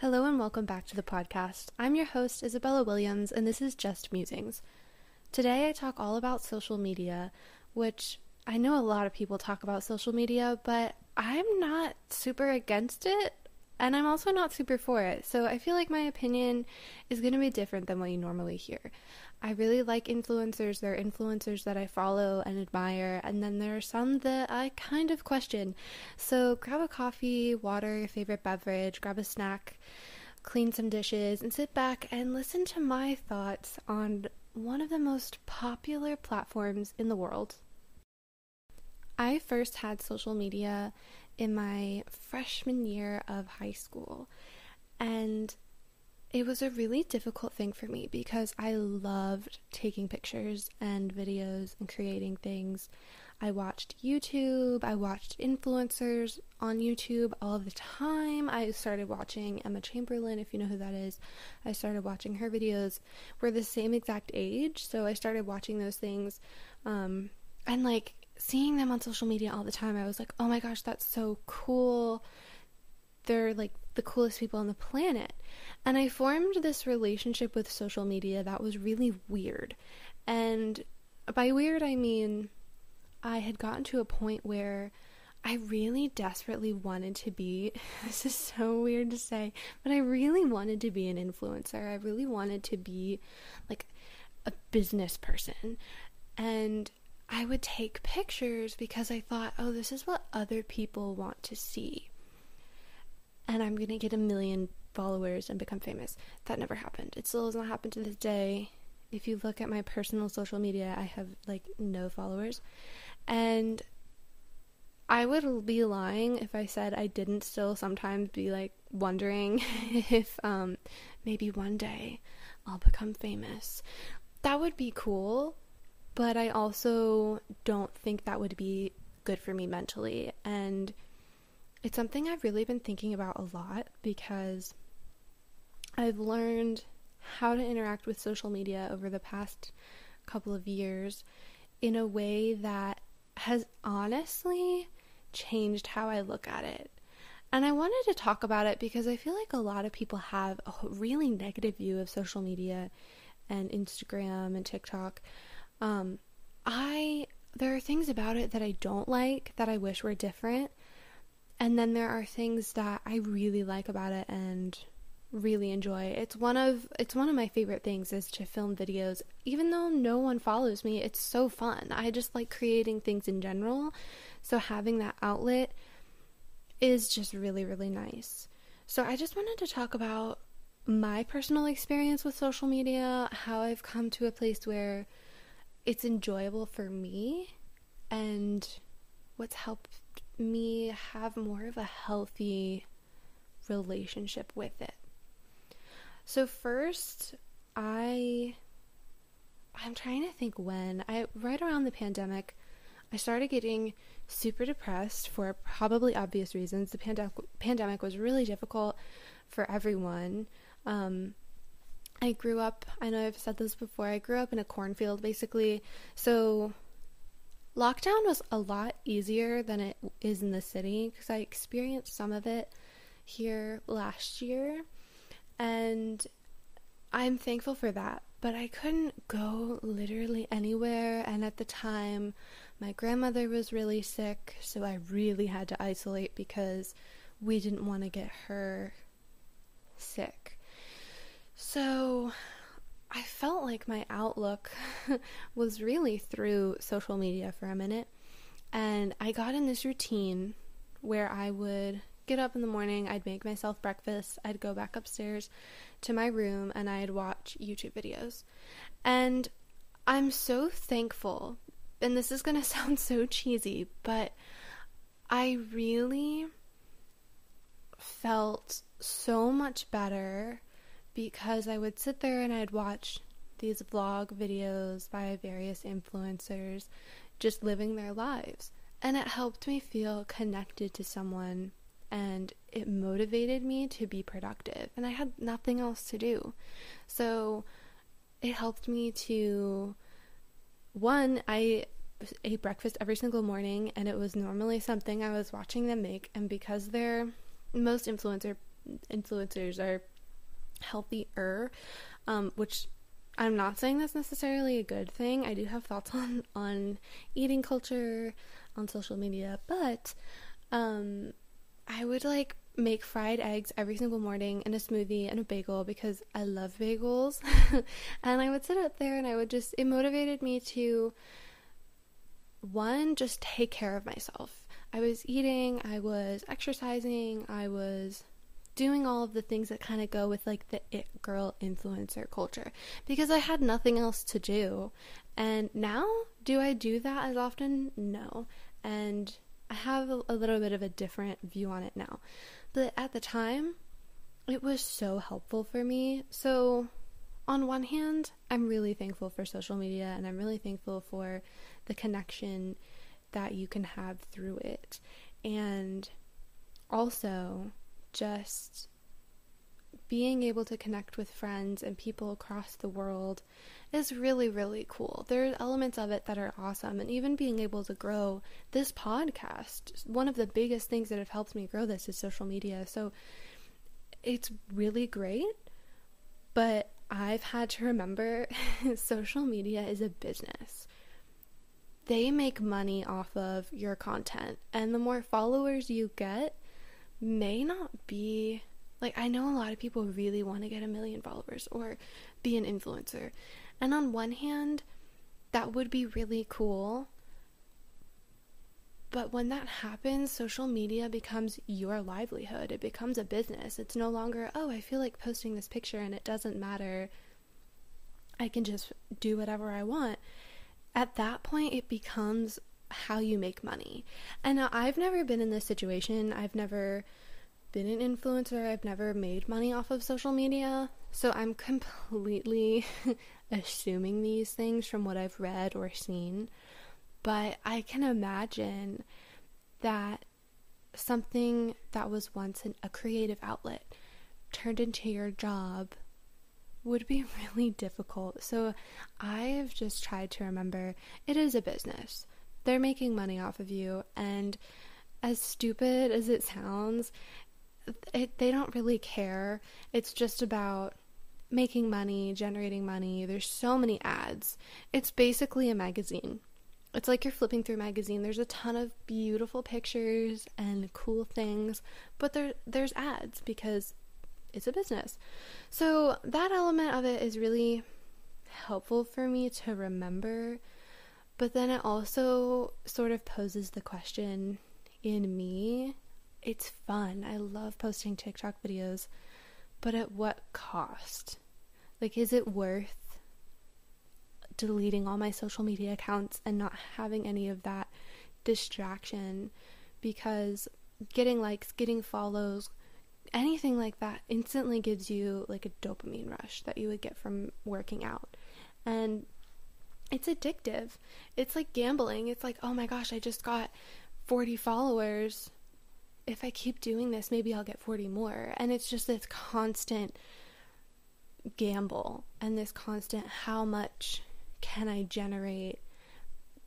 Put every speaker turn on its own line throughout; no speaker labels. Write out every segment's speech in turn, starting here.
Hello and welcome back to the podcast. I'm your host, Isabella Williams, and this is Just Musings. Today I talk all about social media, which I know a lot of people talk about social media, but I'm not super against it, and I'm also not super for it. So I feel like my opinion is going to be different than what you normally hear. I really like influencers. There are influencers that I follow and admire, and then there are some that I kind of question. So grab a coffee, water, your favorite beverage, grab a snack, clean some dishes, and sit back and listen to my thoughts on one of the most popular platforms in the world. I first had social media in my freshman year of high school, and it was a really difficult thing for me because I loved taking pictures and videos and creating things. I watched YouTube, I watched influencers on YouTube all the time. I started watching Emma Chamberlain, if you know who that is. I started watching her videos. We're the same exact age, so I started watching those things. Um, and like seeing them on social media all the time, I was like, oh my gosh, that's so cool. They're like the coolest people on the planet. And I formed this relationship with social media that was really weird. And by weird, I mean I had gotten to a point where I really desperately wanted to be. This is so weird to say, but I really wanted to be an influencer. I really wanted to be like a business person. And I would take pictures because I thought, oh, this is what other people want to see and I'm gonna get a million followers and become famous. That never happened. It still has not happened to this day. If you look at my personal social media, I have like no followers. And I would be lying if I said I didn't still sometimes be like wondering if um maybe one day I'll become famous. That would be cool, but I also don't think that would be good for me mentally and it's something I've really been thinking about a lot because I've learned how to interact with social media over the past couple of years in a way that has honestly changed how I look at it. And I wanted to talk about it because I feel like a lot of people have a really negative view of social media and Instagram and TikTok. Um, I there are things about it that I don't like that I wish were different. And then there are things that I really like about it and really enjoy. It's one of it's one of my favorite things is to film videos. Even though no one follows me, it's so fun. I just like creating things in general. So having that outlet is just really really nice. So I just wanted to talk about my personal experience with social media, how I've come to a place where it's enjoyable for me and what's helped me have more of a healthy relationship with it. So first, I I'm trying to think when I right around the pandemic, I started getting super depressed for probably obvious reasons. The pandemic pandemic was really difficult for everyone. Um, I grew up, I know I've said this before, I grew up in a cornfield basically. So Lockdown was a lot easier than it is in the city because I experienced some of it here last year and I'm thankful for that. But I couldn't go literally anywhere, and at the time, my grandmother was really sick, so I really had to isolate because we didn't want to get her sick. So I felt like my outlook was really through social media for a minute. And I got in this routine where I would get up in the morning, I'd make myself breakfast, I'd go back upstairs to my room, and I'd watch YouTube videos. And I'm so thankful, and this is going to sound so cheesy, but I really felt so much better because I would sit there and I'd watch these vlog videos by various influencers just living their lives. And it helped me feel connected to someone and it motivated me to be productive. And I had nothing else to do. So it helped me to, one, I ate breakfast every single morning and it was normally something I was watching them make. And because they're, most influencer influencers are healthier, um, which I'm not saying that's necessarily a good thing. I do have thoughts on on eating culture on social media, but um, I would like make fried eggs every single morning and a smoothie and a bagel because I love bagels. and I would sit up there and I would just, it motivated me to, one, just take care of myself. I was eating, I was exercising, I was doing all of the things that kind of go with like the it girl influencer culture because I had nothing else to do. And now, do I do that as often? No. And I have a, a little bit of a different view on it now. But at the time, it was so helpful for me. So, on one hand, I'm really thankful for social media and I'm really thankful for the connection that you can have through it. And also, just being able to connect with friends and people across the world is really, really cool. There are elements of it that are awesome, and even being able to grow this podcast, one of the biggest things that have helped me grow this is social media. So it's really great, but I've had to remember social media is a business. They make money off of your content, and the more followers you get, may not be like I know a lot of people really want to get a million followers or be an influencer. And on one hand, that would be really cool. But when that happens, social media becomes your livelihood. It becomes a business. It's no longer, oh, I feel like posting this picture and it doesn't matter. I can just do whatever I want. At that point, it becomes how you make money. And I've never been in this situation. I've never been an influencer. I've never made money off of social media. So I'm completely assuming these things from what I've read or seen. But I can imagine that something that was once an, a creative outlet turned into your job would be really difficult. So I've just tried to remember it is a business they're making money off of you and as stupid as it sounds it, they don't really care. It's just about making money generating money. There's so many ads. It's basically a magazine. It's like you're flipping through a magazine. There's a ton of beautiful pictures and cool things but there there's ads because it's a business. So that element of it is really helpful for me to remember but then it also sort of poses the question in me it's fun. I love posting TikTok videos, but at what cost? Like, is it worth deleting all my social media accounts and not having any of that distraction? Because getting likes, getting follows, anything like that instantly gives you like a dopamine rush that you would get from working out. And it's addictive. It's like gambling. It's like, oh my gosh, I just got 40 followers. If I keep doing this, maybe I'll get 40 more. And it's just this constant gamble and this constant how much can I generate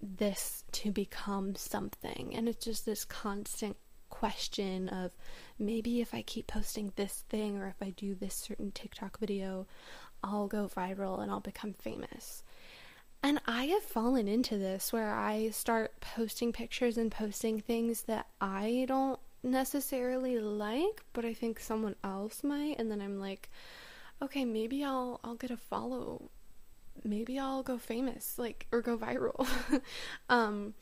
this to become something? And it's just this constant question of maybe if I keep posting this thing or if I do this certain TikTok video, I'll go viral and I'll become famous. And I have fallen into this where I start posting pictures and posting things that I don't necessarily like, but I think someone else might and then I'm like, okay, maybe I'll I'll get a follow. Maybe I'll go famous, like or go viral. um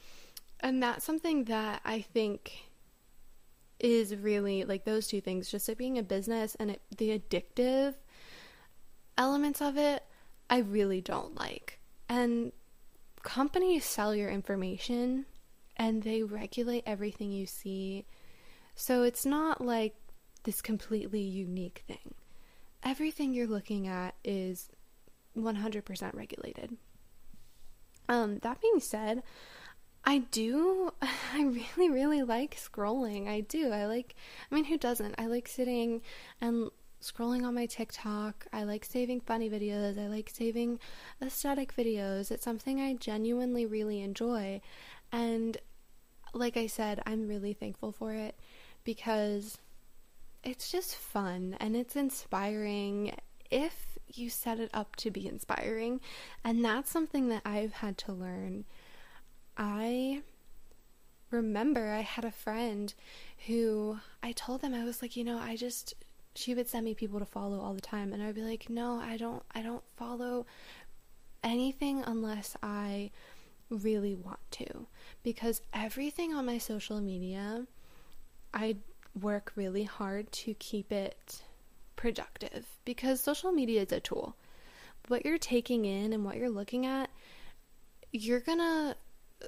and that's something that I think is really like those two things, just it being a business and it, the addictive elements of it, I really don't like. And companies sell your information and they regulate everything you see. So it's not like this completely unique thing. Everything you're looking at is 100% regulated. Um, that being said, I do, I really, really like scrolling. I do. I like, I mean, who doesn't? I like sitting and scrolling on my TikTok. I like saving funny videos. I like saving aesthetic videos. It's something I genuinely really enjoy. And like I said, I'm really thankful for it because it's just fun and it's inspiring if you set it up to be inspiring. And that's something that I've had to learn. I remember I had a friend who I told them I was like, you know, I just she would send me people to follow all the time and I'd be like, "No, I don't I don't follow anything unless I really want to." Because everything on my social media I work really hard to keep it productive because social media is a tool. What you're taking in and what you're looking at, you're gonna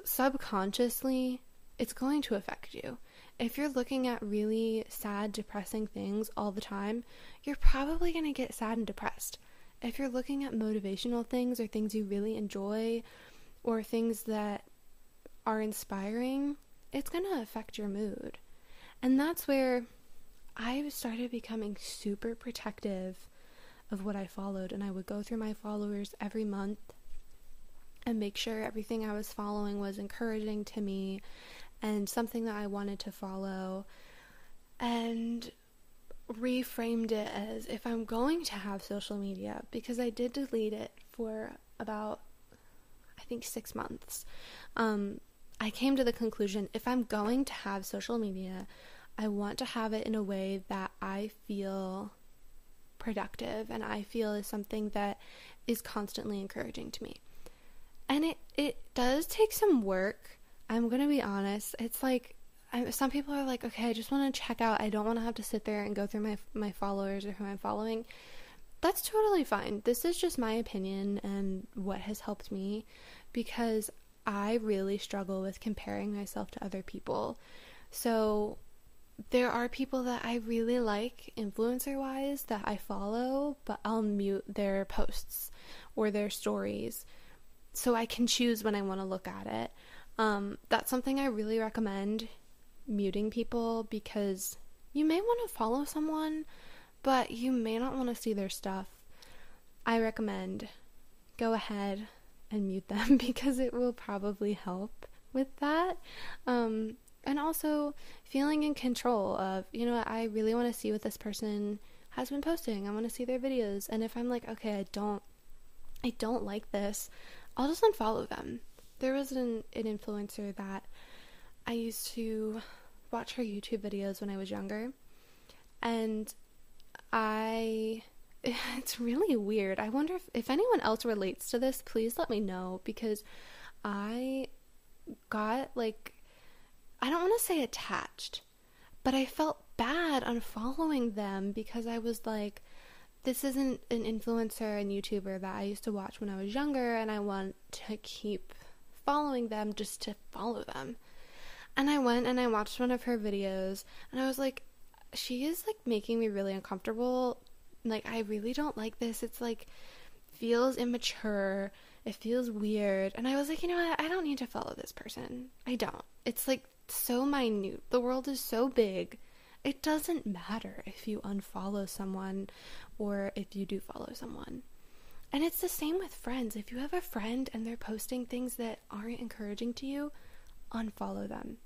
subconsciously, it's going to affect you. If you're looking at really sad, depressing things all the time, you're probably gonna get sad and depressed. If you're looking at motivational things or things you really enjoy or things that are inspiring, it's gonna affect your mood. And that's where I started becoming super protective of what I followed, and I would go through my followers every month and make sure everything I was following was encouraging to me and something that I wanted to follow, and reframed it as if I'm going to have social media because I did delete it for about I think six months. Um, I came to the conclusion if I'm going to have social media, I want to have it in a way that I feel productive and I feel is something that is constantly encouraging to me. And it it does take some work. I'm going to be honest. It's like I, some people are like, "Okay, I just want to check out. I don't want to have to sit there and go through my my followers or who I'm following." That's totally fine. This is just my opinion and what has helped me because I really struggle with comparing myself to other people. So there are people that I really like influencer wise that I follow, but I'll mute their posts or their stories so I can choose when I want to look at it. Um, that's something I really recommend muting people because you may want to follow someone, but you may not want to see their stuff. I recommend go ahead and mute them because it will probably help with that. Um, and also feeling in control of, you know, I really want to see what this person has been posting. I want to see their videos. And if I'm like, okay, I don't I don't like this, I'll just unfollow them. There was an, an influencer that I used to watch her YouTube videos when I was younger. And I it's really weird. I wonder if, if anyone else relates to this, please let me know because I got like I don't want to say attached, but I felt bad unfollowing them because I was like, this isn't an influencer and YouTuber that I used to watch when I was younger, and I want to keep following them just to follow them. And I went and I watched one of her videos, and I was like, she is like making me really uncomfortable. Like, I really don't like this. It's like, feels immature. It feels weird. And I was like, you know what? I don't need to follow this person. I don't. It's like so minute. The world is so big. It doesn't matter if you unfollow someone or if you do follow someone. And it's the same with friends. If you have a friend and they're posting things that aren't encouraging to you, unfollow them.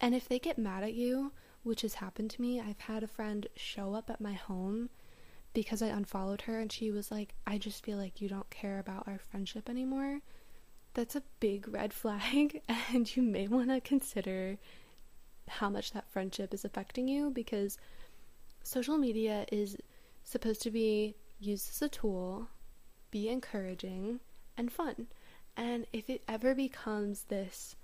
And if they get mad at you, which has happened to me, I've had a friend show up at my home because I unfollowed her and she was like, I just feel like you don't care about our friendship anymore that's a big red flag, and you may want to consider how much that friendship is affecting you because social media is supposed to be used as a tool, be encouraging, and fun. And if it ever becomes this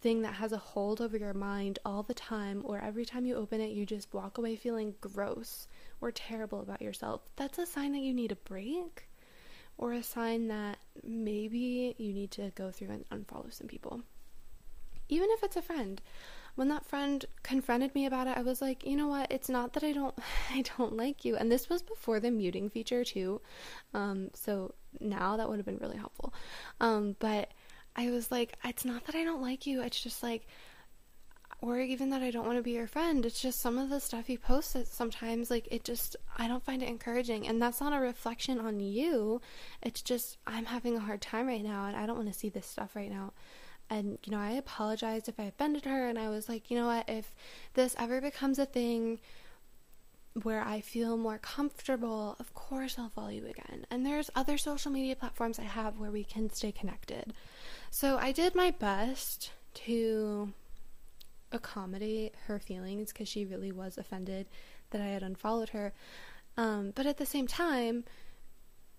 thing that has a hold over your mind all the time, or every time you open it, you just walk away feeling gross or terrible about yourself, that's a sign that you need a break or a sign that maybe you need to go through and unfollow some people. Even if it's a friend. When that friend confronted me about it, I was like, you know what? It's not that I don't I don't like you. And this was before the muting feature too. Um, so now that would have been really helpful. Um, but I was like, it's not that I don't like you. It's just like or even that I don't want to be your friend. It's just some of the stuff you post that sometimes like it just I don't find it encouraging and that's not a reflection on you. It's just I'm having a hard time right now and I don't want to see this stuff right now. And you know, I apologized if I offended her and I was like, you know what, if this ever becomes a thing where I feel more comfortable, of course I'll follow you again. And there's other social media platforms I have where we can stay connected. So I did my best to accommodate her feelings because she really was offended that I had unfollowed her. Um, but at the same time,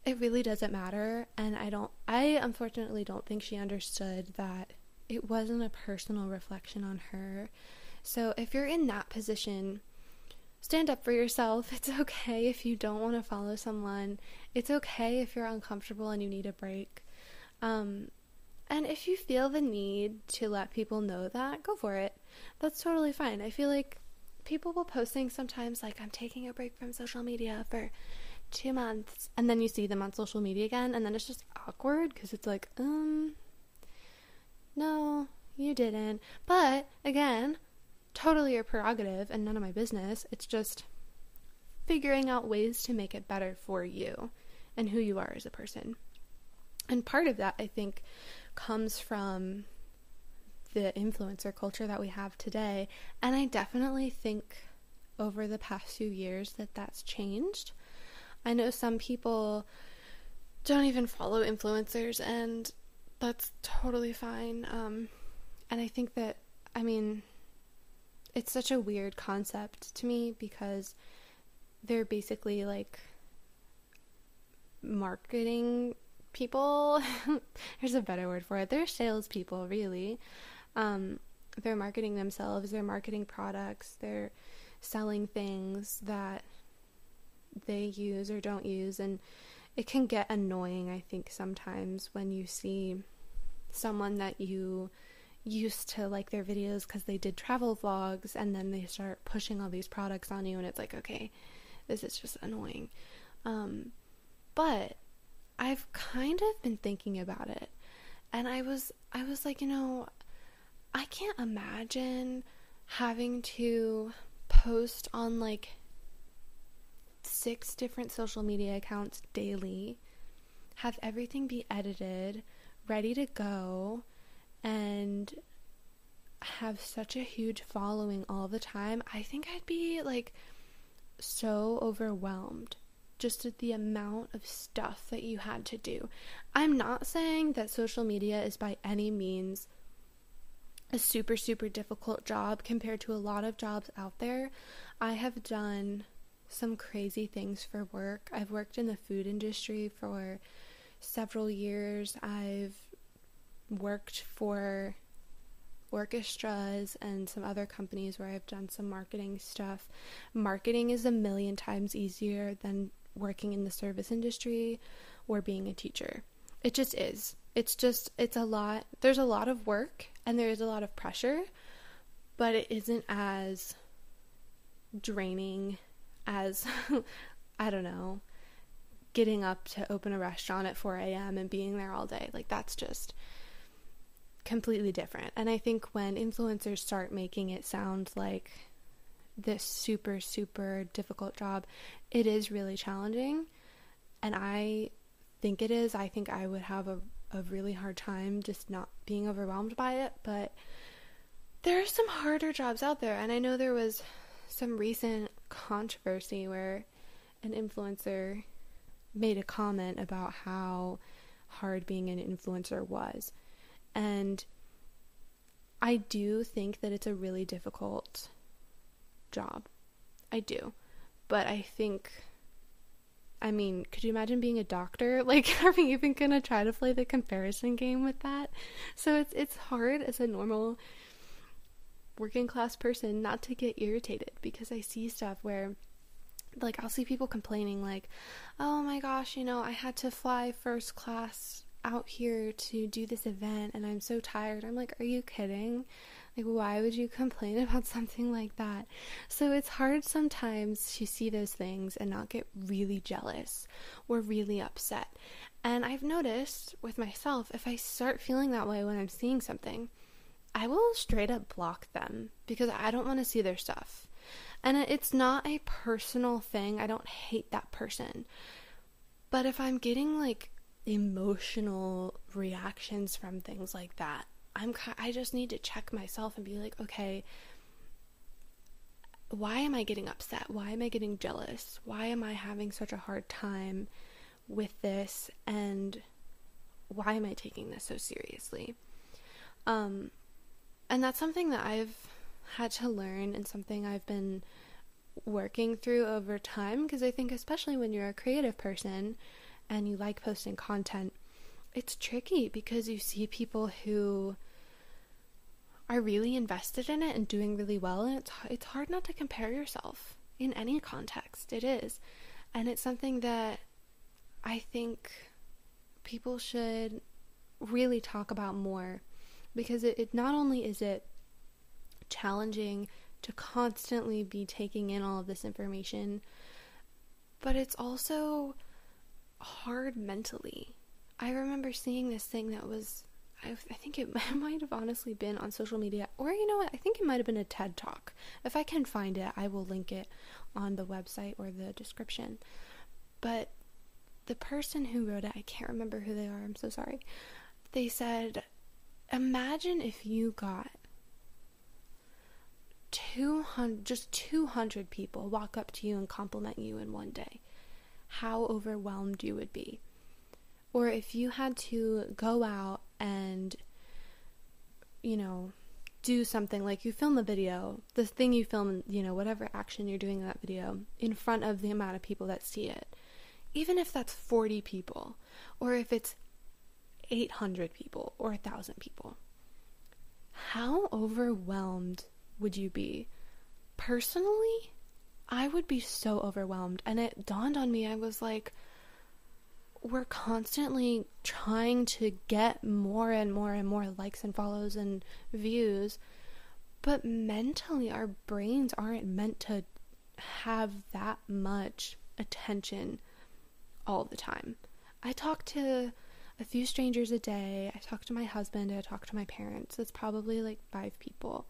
it really doesn't matter. And I don't, I unfortunately don't think she understood that it wasn't a personal reflection on her. So if you're in that position, stand up for yourself. It's okay if you don't want to follow someone. It's okay if you're uncomfortable and you need a break. Um, and if you feel the need to let people know that, go for it. That's totally fine. I feel like people will post things sometimes like, I'm taking a break from social media for two months. And then you see them on social media again, and then it's just awkward because it's like, um, no, you didn't. But again, totally your prerogative and none of my business. It's just figuring out ways to make it better for you and who you are as a person. And part of that, I think, comes from the influencer culture that we have today. And I definitely think over the past few years that that's changed. I know some people don't even follow influencers, and that's totally fine. Um, and I think that, I mean, it's such a weird concept to me because they're basically like marketing people. There's a better word for it. They're salespeople, really. Um, they're marketing themselves, they're marketing products, they're selling things that they use or don't use. And it can get annoying, I think, sometimes when you see someone that you used to like their videos because they did travel vlogs and then they start pushing all these products on you and it's like okay this is just annoying. Um, but i've kind of been thinking about it and i was i was like you know i can't imagine having to post on like six different social media accounts daily have everything be edited ready to go and have such a huge following all the time, I think I'd be like so overwhelmed just at the amount of stuff that you had to do. I'm not saying that social media is by any means a super, super difficult job compared to a lot of jobs out there. I have done some crazy things for work. I've worked in the food industry for several years. I've worked for orchestras and some other companies where I've done some marketing stuff. Marketing is a million times easier than working in the service industry or being a teacher. It just is. It's just, it's a lot. There's a lot of work and there is a lot of pressure, but it isn't as draining as, I don't know, getting up to open a restaurant at 4 a.m. and being there all day. Like, that's just completely different. And I think when influencers start making it sound like this super, super difficult job, it is really challenging. And I think it is. I think I would have a, a really hard time just not being overwhelmed by it. But there are some harder jobs out there. And I know there was some recent controversy where an influencer made a comment about how hard being an influencer was. And I do think that it's a really difficult job. I do. But I think I mean, could you imagine being a doctor? Like, are we even gonna try to play the comparison game with that? So it's it's hard as a normal working class person not to get irritated because I see stuff where like I'll see people complaining like, "Oh my gosh, you know, I had to fly first class out here to do this event and I'm so tired. I'm like, are you kidding? Like, why would you complain about something like that? So it's hard sometimes to see those things and not get really jealous or really upset. And I've noticed with myself, if I start feeling that way when I'm seeing something, I will straight up block them because I don't want to see their stuff. And it's not a personal thing. I don't hate that person. But if I'm getting like emotional reactions from things like that. I'm I just need to check myself and be like, okay, why am I getting upset? Why am I getting jealous? Why am I having such a hard time with this? And why am I taking this so seriously? Um, and that's something that I've had to learn and something I've been working through over time because I think, especially when you're a creative person and you like posting content, it's tricky because you see people who are really invested in it and doing really well and it's it's hard not to compare yourself in any context it is. And it's something that i think people should really talk about more because it, it not only is it challenging to constantly be taking in all of this information but it's also hard mentally i remember seeing this thing that was I, I think it might have honestly been on social media, or you know what? I think it might have been a TED talk. If I can find it, I will link it on the website or the description. But the person who wrote it, I can't remember who they are, I'm so sorry. They said, Imagine if you got 200 just 200 people walk up to you and compliment you in one day. How overwhelmed you would be. Or if you had to go out and you know do something like you film a video the thing you film you know whatever action you're doing in that video in front of the amount of people that see it. Even if that's 40 people or if it's 800 people or 1000 people. How overwhelmed would you be? Personally i would be so overwhelmed. And it dawned on me i was like we're constantly trying to get more and more and more likes and follows and views, but mentally, our brains aren't meant to have that much attention all the time. I talk to a few strangers a day. I talk to my husband. I talk to my parents. It's probably like five people.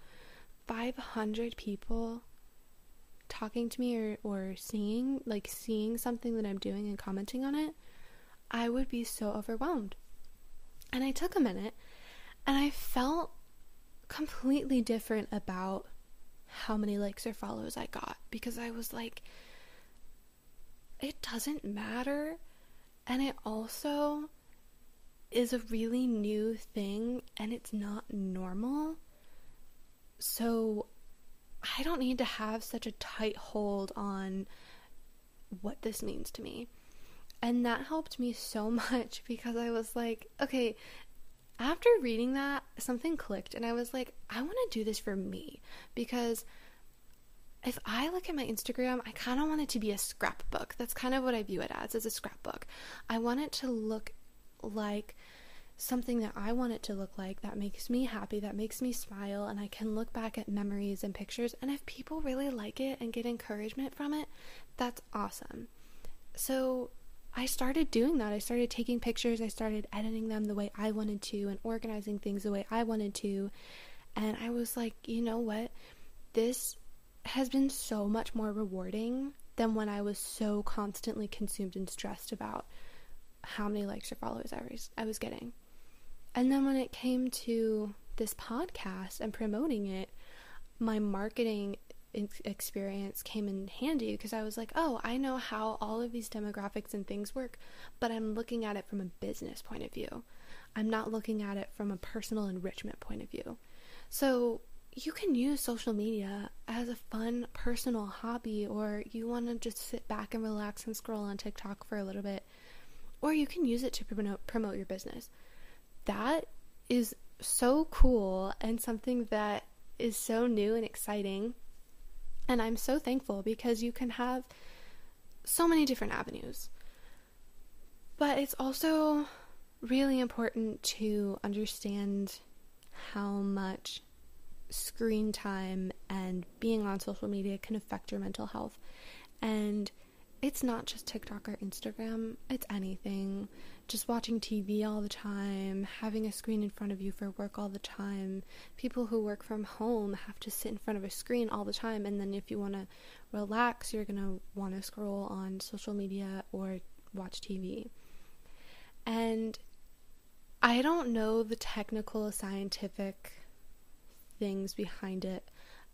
500 people talking to me or, or seeing, like seeing something that I'm doing and commenting on it I would be so overwhelmed. And I took a minute and I felt completely different about how many likes or follows I got because I was like, it doesn't matter. And it also is a really new thing and it's not normal. So I don't need to have such a tight hold on what this means to me. And that helped me so much because I was like, okay, after reading that, something clicked and I was like, I want to do this for me because if I look at my Instagram, I kind of want it to be a scrapbook. That's kind of what I view it as, as a scrapbook. I want it to look like something that I want it to look like that makes me happy, that makes me smile, and I can look back at memories and pictures. And if people really like it and get encouragement from it, that's awesome. So I started doing that. I started taking pictures, I started editing them the way I wanted to, and organizing things the way I wanted to. And I was like, you know what? This has been so much more rewarding than when I was so constantly consumed and stressed about how many likes or followers I was, I was getting. And then when it came to this podcast and promoting it, my marketing experience came in handy because I was like, oh, I know how all of these demographics and things work, but I'm looking at it from a business point of view. I'm not looking at it from a personal enrichment point of view. So you can use social media as a fun personal hobby, or you want to just sit back and relax and scroll on TikTok for a little bit, or you can use it to promote, promote your business. That is so cool and something that is so new and exciting and I'm so thankful because you can have so many different avenues. But it's also really important to understand how much screen time and being on social media can affect your mental health. And it's not just TikTok or Instagram, it's anything. Just watching TV all the time, having a screen in front of you for work all the time. People who work from home have to sit in front of a screen all the time, and then if you want to relax, you're going to want to scroll on social media or watch TV. And I don't know the technical scientific things behind it,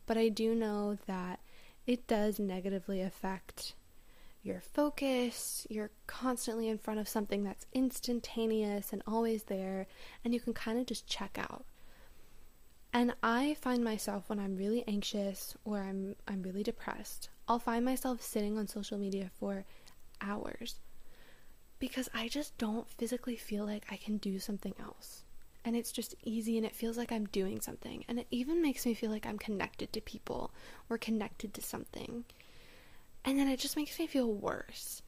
but I do know that it does negatively affect your focus. You're constantly in front of something that's instantaneous and always there, and you can kind of just check out. And I find myself when I'm really anxious or I'm I'm really depressed, I'll find myself sitting on social media for hours because I just don't physically feel like I can do something else. And it's just easy and it feels like I'm doing something. And it even makes me feel like I'm connected to people or connected to something. And then it just makes me feel worse.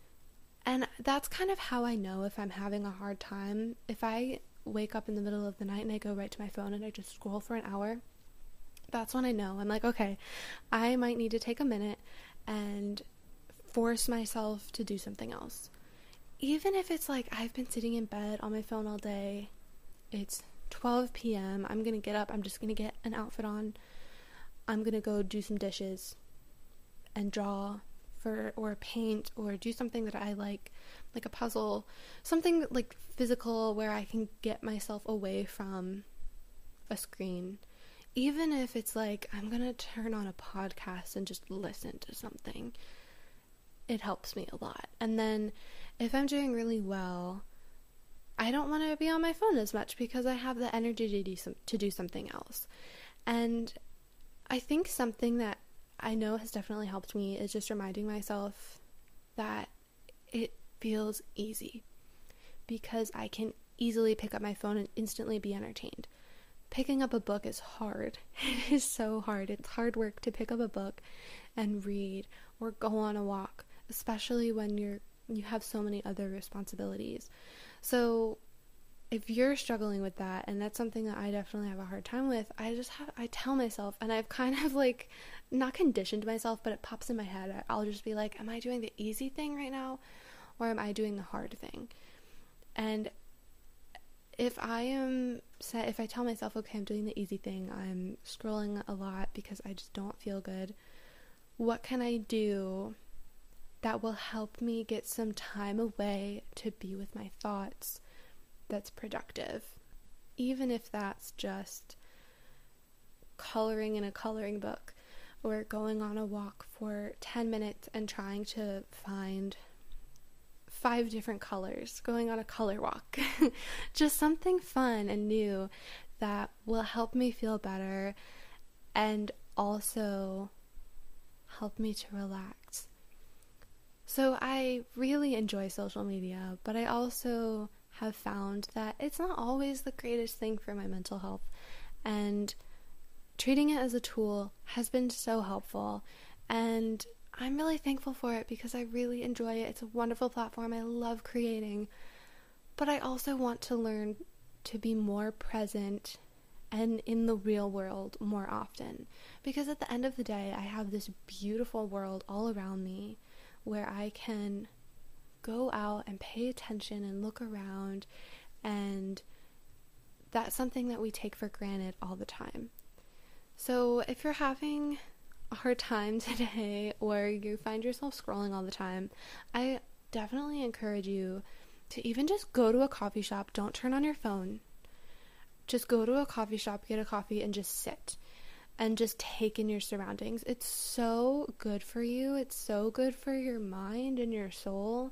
And that's kind of how I know if I'm having a hard time. If I wake up in the middle of the night and I go right to my phone and I just scroll for an hour, that's when I know. I'm like, okay, I might need to take a minute and force myself to do something else. Even if it's like I've been sitting in bed on my phone all day, it's 12 p.m., I'm gonna get up, I'm just gonna get an outfit on, I'm gonna go do some dishes and draw for or paint or do something that I like, like a puzzle, something like physical where I can get myself away from a screen. Even if it's like I'm gonna turn on a podcast and just listen to something, it helps me a lot. And then if I'm doing really well, I don't want to be on my phone as much because I have the energy to do some, to do something else. And I think something that I know has definitely helped me is just reminding myself that it feels easy because I can easily pick up my phone and instantly be entertained. Picking up a book is hard. It is so hard. It's hard work to pick up a book and read or go on a walk, especially when you're you have so many other responsibilities. So if you're struggling with that and that's something that I definitely have a hard time with, I just have I tell myself and I've kind of like not conditioned myself, but it pops in my head. I'll just be like, am I doing the easy thing right now or am I doing the hard thing? And if I am set if I tell myself, okay, I'm doing the easy thing, I'm scrolling a lot because I just don't feel good, what can I do that will help me get some time away to be with my thoughts that's productive. Even if that's just coloring in a coloring book or going on a walk for 10 minutes and trying to find five different colors, going on a color walk. just something fun and new that will help me feel better and also help me to relax. So I really enjoy social media, but I also have found that it's not always the greatest thing for my mental health. And treating it as a tool has been so helpful. And I'm really thankful for it because I really enjoy it. It's a wonderful platform. I love creating. But I also want to learn to be more present and in the real world more often. Because at the end of the day, I have this beautiful world all around me where I can go out and pay attention and look around and that's something that we take for granted all the time. So if you're having a hard time today or you find yourself scrolling all the time, I definitely encourage you to even just go to a coffee shop, don't turn on your phone. Just go to a coffee shop, get a coffee and just sit and just take in your surroundings. It's so good for you. It's so good for your mind and your soul.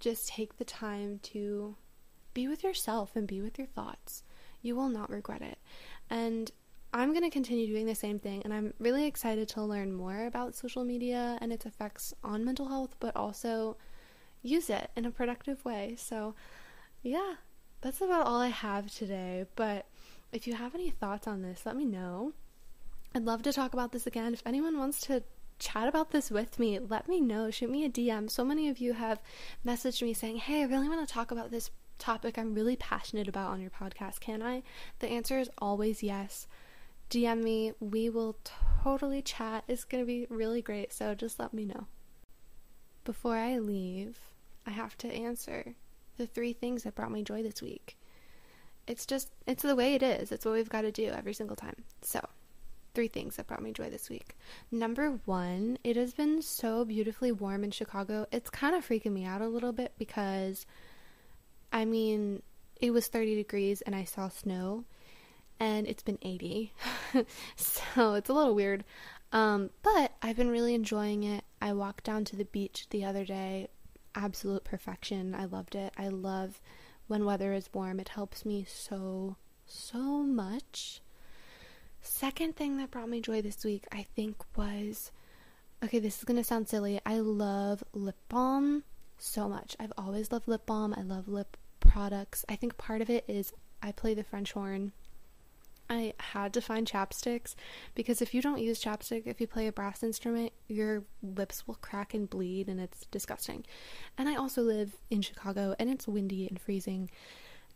Just take the time to be with yourself and be with your thoughts. You will not regret it. And I'm going to continue doing the same thing, and I'm really excited to learn more about social media and its effects on mental health, but also use it in a productive way. So, yeah, that's about all I have today. But if you have any thoughts on this, let me know. I'd love to talk about this again. If anyone wants to chat about this with me, let me know. Shoot me a DM. So many of you have messaged me saying, Hey, I really want to talk about this topic I'm really passionate about on your podcast. Can I? The answer is always yes. DM me. We will totally chat. It's going to be really great. So just let me know. Before I leave, I have to answer the three things that brought me joy this week. It's just, it's the way it is. It's what we've got to do every single time. So, three things that brought me joy this week. Number one, it has been so beautifully warm in Chicago. It's kind of freaking me out a little bit because, I mean, it was 30 degrees and I saw snow, and it's been 80. so it's a little weird. Um, but I've been really enjoying it. I walked down to the beach the other day. Absolute perfection. I loved it. I love when weather is warm. It helps me so, so much. Second thing that brought me joy this week, I think, was okay, this is gonna sound silly. I love lip balm so much. I've always loved lip balm. I love lip products. I think part of it is I play the French horn. I had to find chapsticks because if you don't use chapstick, if you play a brass instrument, your lips will crack and bleed and it's disgusting. And I also live in Chicago and it's windy and freezing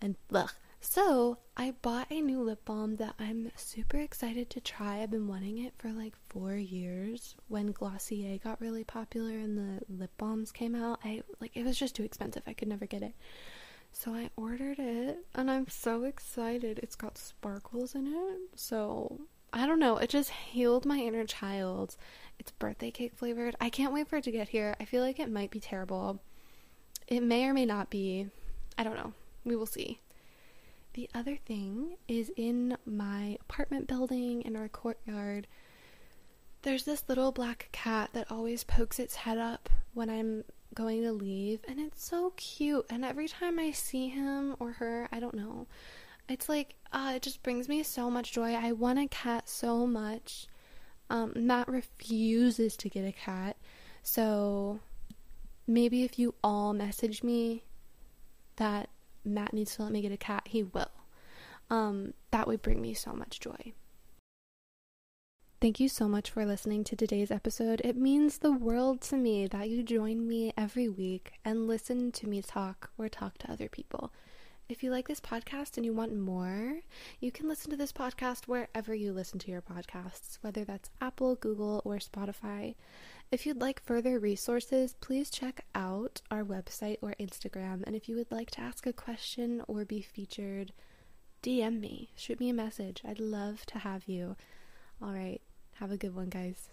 and ugh. So I bought a new lip balm that I'm super excited to try. I've been wanting it for like four years. When Glossier got really popular and the lip balms came out, I like it was just too expensive. I could never get it. So I ordered it and I'm so excited. It's got sparkles in it. So I don't know. It just healed my inner child. It's birthday cake flavored. I can't wait for it to get here. I feel like it might be terrible. It may or may not be. I don't know. We will see. The other thing is in my apartment building in our courtyard. There's this little black cat that always pokes its head up when I'm going to leave, and it's so cute. And every time I see him or her, I don't know, it's like, uh, it just brings me so much joy. I want a cat so much. Um, Matt refuses to get a cat, so maybe if you all message me that Matt needs to let me get a cat, he will. Um, that would bring me so much joy. Thank you so much for listening to today's episode. It means the world to me that you join me every week and listen to me talk or talk to other people. If you like this podcast and you want more, you can listen to this podcast wherever you listen to your podcasts, whether that's Apple, Google, or Spotify. If you'd like further resources, please check out our website or Instagram. And if you would like to ask a question or be featured, DM me, shoot me a message. I'd love to have you. All right, have a good one, guys.